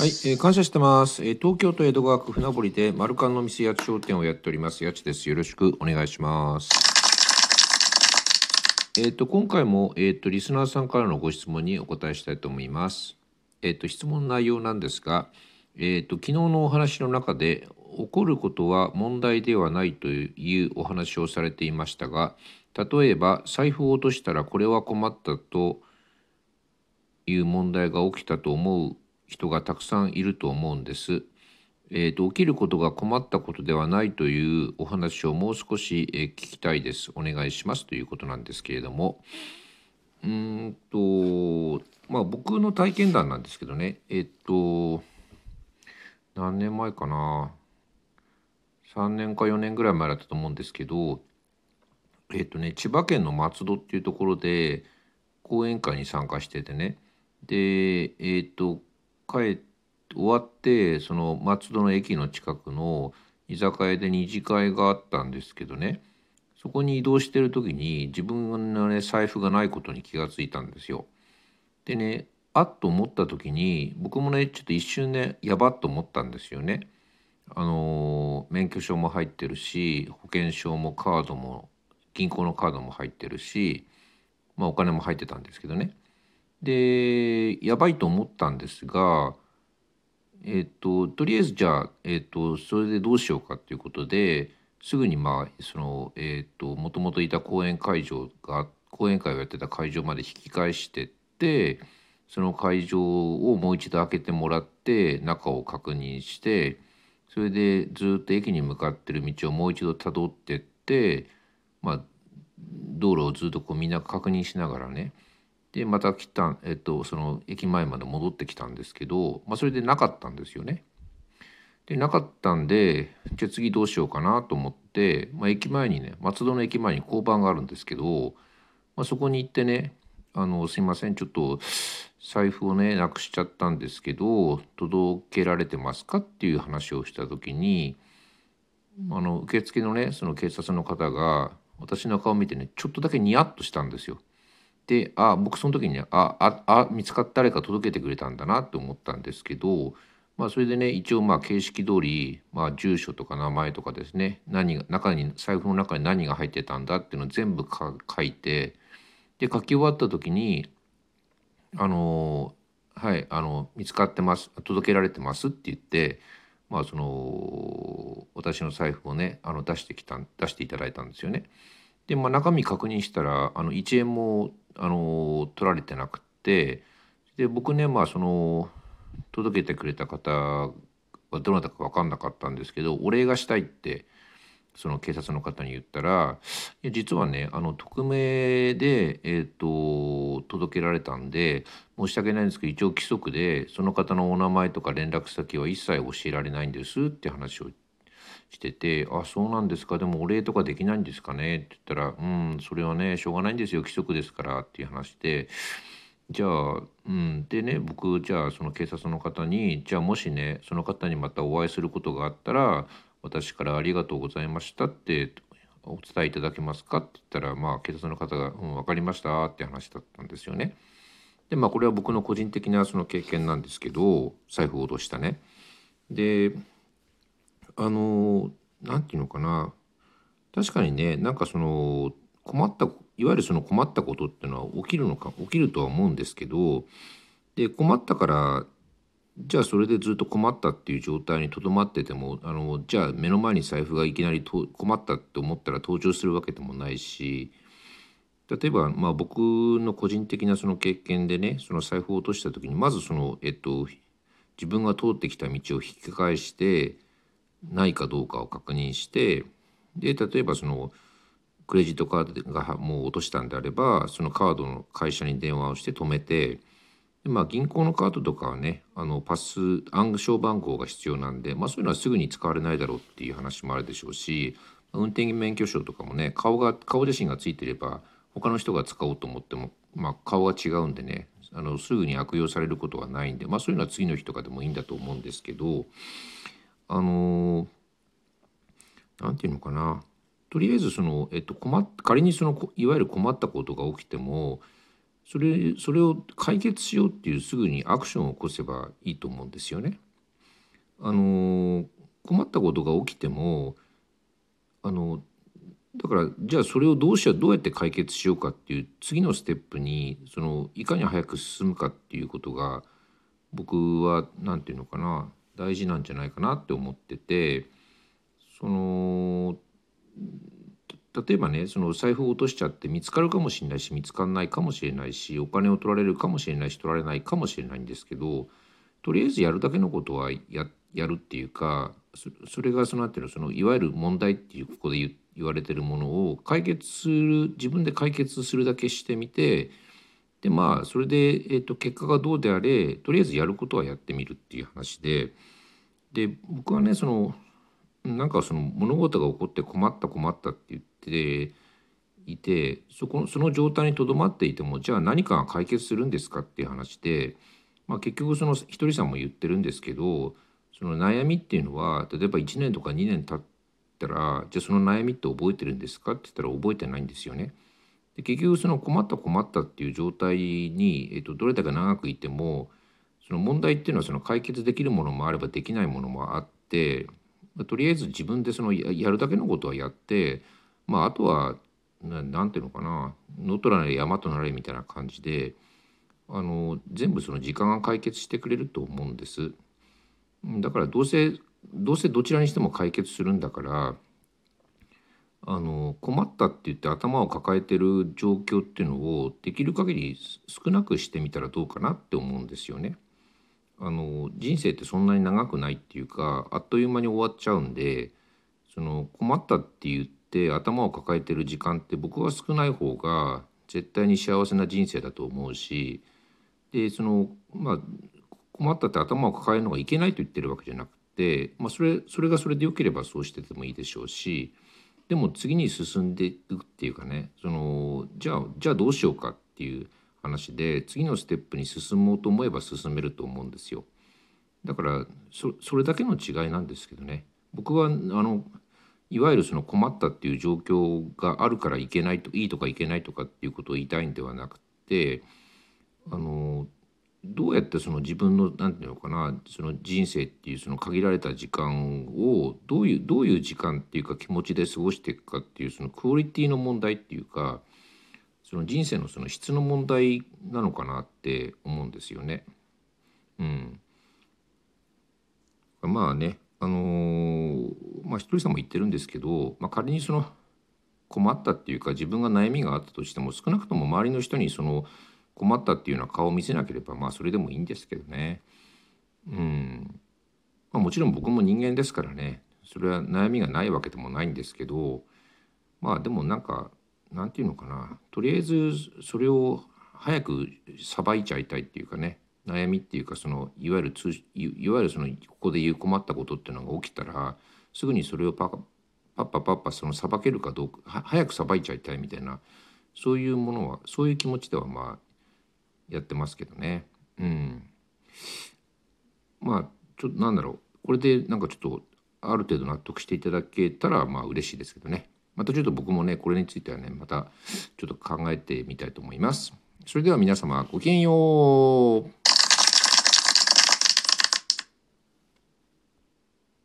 はい、えー、感謝してます、えー東京都江戸川区船堀でマルカンの店やち商店をやっております。やちです。よろしくお願いします。えっ、と今回もえっ、とリスナーさんからのご質問にお答えしたいと思います。えっ、と質問内容なんですがえっ、と昨日のお話の中で起こることは問題ではないというお話をされていましたが例えば財布を落としたらこれは困ったという問題が起きたと思う人がたくさんいると思うんです。えーと起きることが困ったことではないというお話をもう少し、え聞きたいです。お願いします。ということなんですけれども。うんとまあ僕の体験談なんですけどね。えっ、と何年前かな。3年か4年ぐらい前だったと思うんですけど。えっ、とね千葉県の松戸っていうところで講演会に参加しててね。でえっ、と帰終わってその松戸の駅の近くの居酒屋で二次会があったんですけどねそこに移動してる時に自分のね財布がないことに気がついたんですよ。でねあっと思った時に僕もねちょっと一瞬ねやばっと思ったんですよね。あの免許証も入ってるし保険証もカードも銀行のカードも入ってるし、まあ、お金も入ってたんですけどね。でやばいと思ったんですがえっととりあえずじゃあ、えっとそれでどうしようかっていうことですぐにまあそのえっともともといた講演会場が講演会をやってた会場まで引き返してってその会場をもう一度開けてもらって中を確認してそれでずっと駅に向かってる道をもう一度たどってってまあ道路をずっとこうみんな確認しながらねでまた来た、えっと、その駅前まで戻ってきたんですけど、まあ、それでなかったんですよね。でなかったんでじゃあ次どうしようかなと思って、まあ、駅前にね松戸の駅前に交番があるんですけど、まあ、そこに行ってね「あのすいませんちょっと財布をねなくしちゃったんですけど届けられてますか?」っていう話をした時にあの受付のねその警察の方が私の顔を見てねちょっとだけニヤッとしたんですよ。であ僕その時にねあああ見つかった誰か届けてくれたんだなって思ったんですけど、まあ、それでね一応まあ形式通り、まあ、住所とか名前とかですね何が中に財布の中に何が入ってたんだっていうのを全部書いてで書き終わった時に「あのはいあの見つかってます届けられてます」って言って。まあ、その私の財布をねあの出してきた出していただいたんですよね。で、まあ、中身確認したらあの1円もあの取られてなくってで僕ねまあその届けてくれた方はどなたか分かんなかったんですけどお礼がしたいってその警察の方に言ったらいや実はねあの匿名で、えー、と届けられたんで申し訳ないんですけど一応規則でその方のお名前とか連絡先は一切教えられないんですって話をしてて「あそうなんですか？でもお礼とかできないんですかね」って言ったら「うんそれはねしょうがないんですよ規則ですから」っていう話でじゃあうんでね僕じゃあその警察の方にじゃあもしねその方にまたお会いすることがあったら私から「ありがとうございました」ってお伝えいただけますか？って言ったらまあ警察の方が「うん分かりました」って話だったんですよね。でまあこれは僕の個人的なその経験なんですけど財布を落としたね。であのなんていうのかな。確かにねなんかその困ったいわゆるその困ったことっていうのは起きるのか起きるとは思うんですけどで困ったからじゃあそれでずっと困ったっていう状態にとどまっててもあのじゃあ目の前に財布がいきなり困ったって思ったら登場するわけでもないし例えばまあ僕の個人的なその経験でねその財布を落とした時にまずそのえっと自分が通ってきた道を引き返してないかどうかを確認してで例えばそのクレジットカードがもう落としたんであればそのカードの会社に電話をして止めてでまあ銀行のカードとかはねあのパス暗証番号が必要なんで、まあ、そういうのはすぐに使われないだろうっていう話もあるでしょうし運転免許証とかもね顔が顔写真がついてれば他の人が使おうと思っても、まあ、顔が違うんでねあのすぐに悪用されることはないんで、まあ、そういうのは次の日とかでもいいんだと思うんですけどあのなんていうのかなとりあえずその、えっと、困っ仮にそのいわゆる困ったことが起きてもそれそれを解決しようっていうすぐにアクションを起こせばいいと思うんですよね。あの困ったことが起きてもあのだからじゃあそれをどうしようどうやって解決しようかっていう次のステップにそのいかに早く進むかっていうことが僕は何て言うのかな大事なんじゃないかなって思っててその例えばねその財布を落としちゃって見つかるかもしれないし見つかんないかもしれないしお金を取られるかもしれないし取られないかもしれないんですけどとりあえずやるだけのことはややるっていうかそれがそのなんていうのそのいわゆる問題っていうここで言言われてるものを解決する自分で解決するだけしてみてでまあそれで、えーと、結果がどうであれとりあえずやることはやってみるっていう話でで僕はねそのなんかその物事が起こって困った困ったって言っていてそこその状態にとどまっていてもじゃあ何かが解決するんですかっていう話で、まあ、結局そのひとりさんも言ってるんですけどその悩みっていうのは例えば1年とか2年経ったらじゃあその悩みって覚えてるんですかって言ったら覚えてないんですよね。で結局その困った困ったっていう状態に、えっと、どれだけ長くいてもその問題っていうのはその解決できるものもあればできないものもあってまとりあえず自分でそのやるだけのことはやってまああとは何ていうのかな野となれ山となれみたいな感じであの全部その時間が解決してくれると思うんです。だからどうせどうせどちらにしても解決するんだからあの困ったって言って頭を抱えてる状況っていうのをできる限り少なくしてみたらどうかなって思うんですよね。あの人生ってそんなに長くないっていうかあっという間に終わっちゃうんでその困ったって言って頭を抱えてる時間って僕は少ない方が絶対に幸せな人生だと思うしでそのまあ困ったって頭を抱えるのがいけないと言ってるわけじゃなくて、まあ、それそれがそれでよければそうしててもいいでしょうしでも次に進んでいくっていうかねそのじゃあじゃあどうしようかっていう話で次のステップに進もうと思えば進めると思うんですよ。だからそそれだけの違いなんですけどね僕はあのいわゆるその困ったっていう状況があるからいけないといいとかいけないとかっていうことを言いたいんではなくてあのどうやってその自分の何て言うのかなその人生っていうその限られた時間をどういうどういう時間っていうか気持ちで過ごしていくかっていうそのクオリティの問題っていうかその人生のその質の問題なのかなって思うんですよね。うん、まあねあのー、まあひとりさんも言ってるんですけど、まあ、仮にその困ったっていうか自分が悩みがあったとしても少なくとも周りの人にその困ったっていうような顔を見せなければまあそれでもいいんですけどね。うん。まあ、もちろん僕も人間ですからね。それは悩みがないわけでもないんですけどまあでもなんかなんていうのかな。とりあえずそれを早くさばいちゃいたいっていうかね。悩みっていうかそのいわゆる通いわゆるそのここで言う困ったことっていうのが起きたらすぐにそれをパパッパパッパそのさばけるかどうか早くさばいちゃいたいみたいなそういうものはそういう気持ちではまあやってますけどね。うん。まあちょっとなんだろうこれでなんかちょっとある程度納得していただけたらまあ嬉しいですけどね。またちょっと僕もねこれについてはねまたちょっと考えてみたいと思います。それでは皆様ごきげんよう。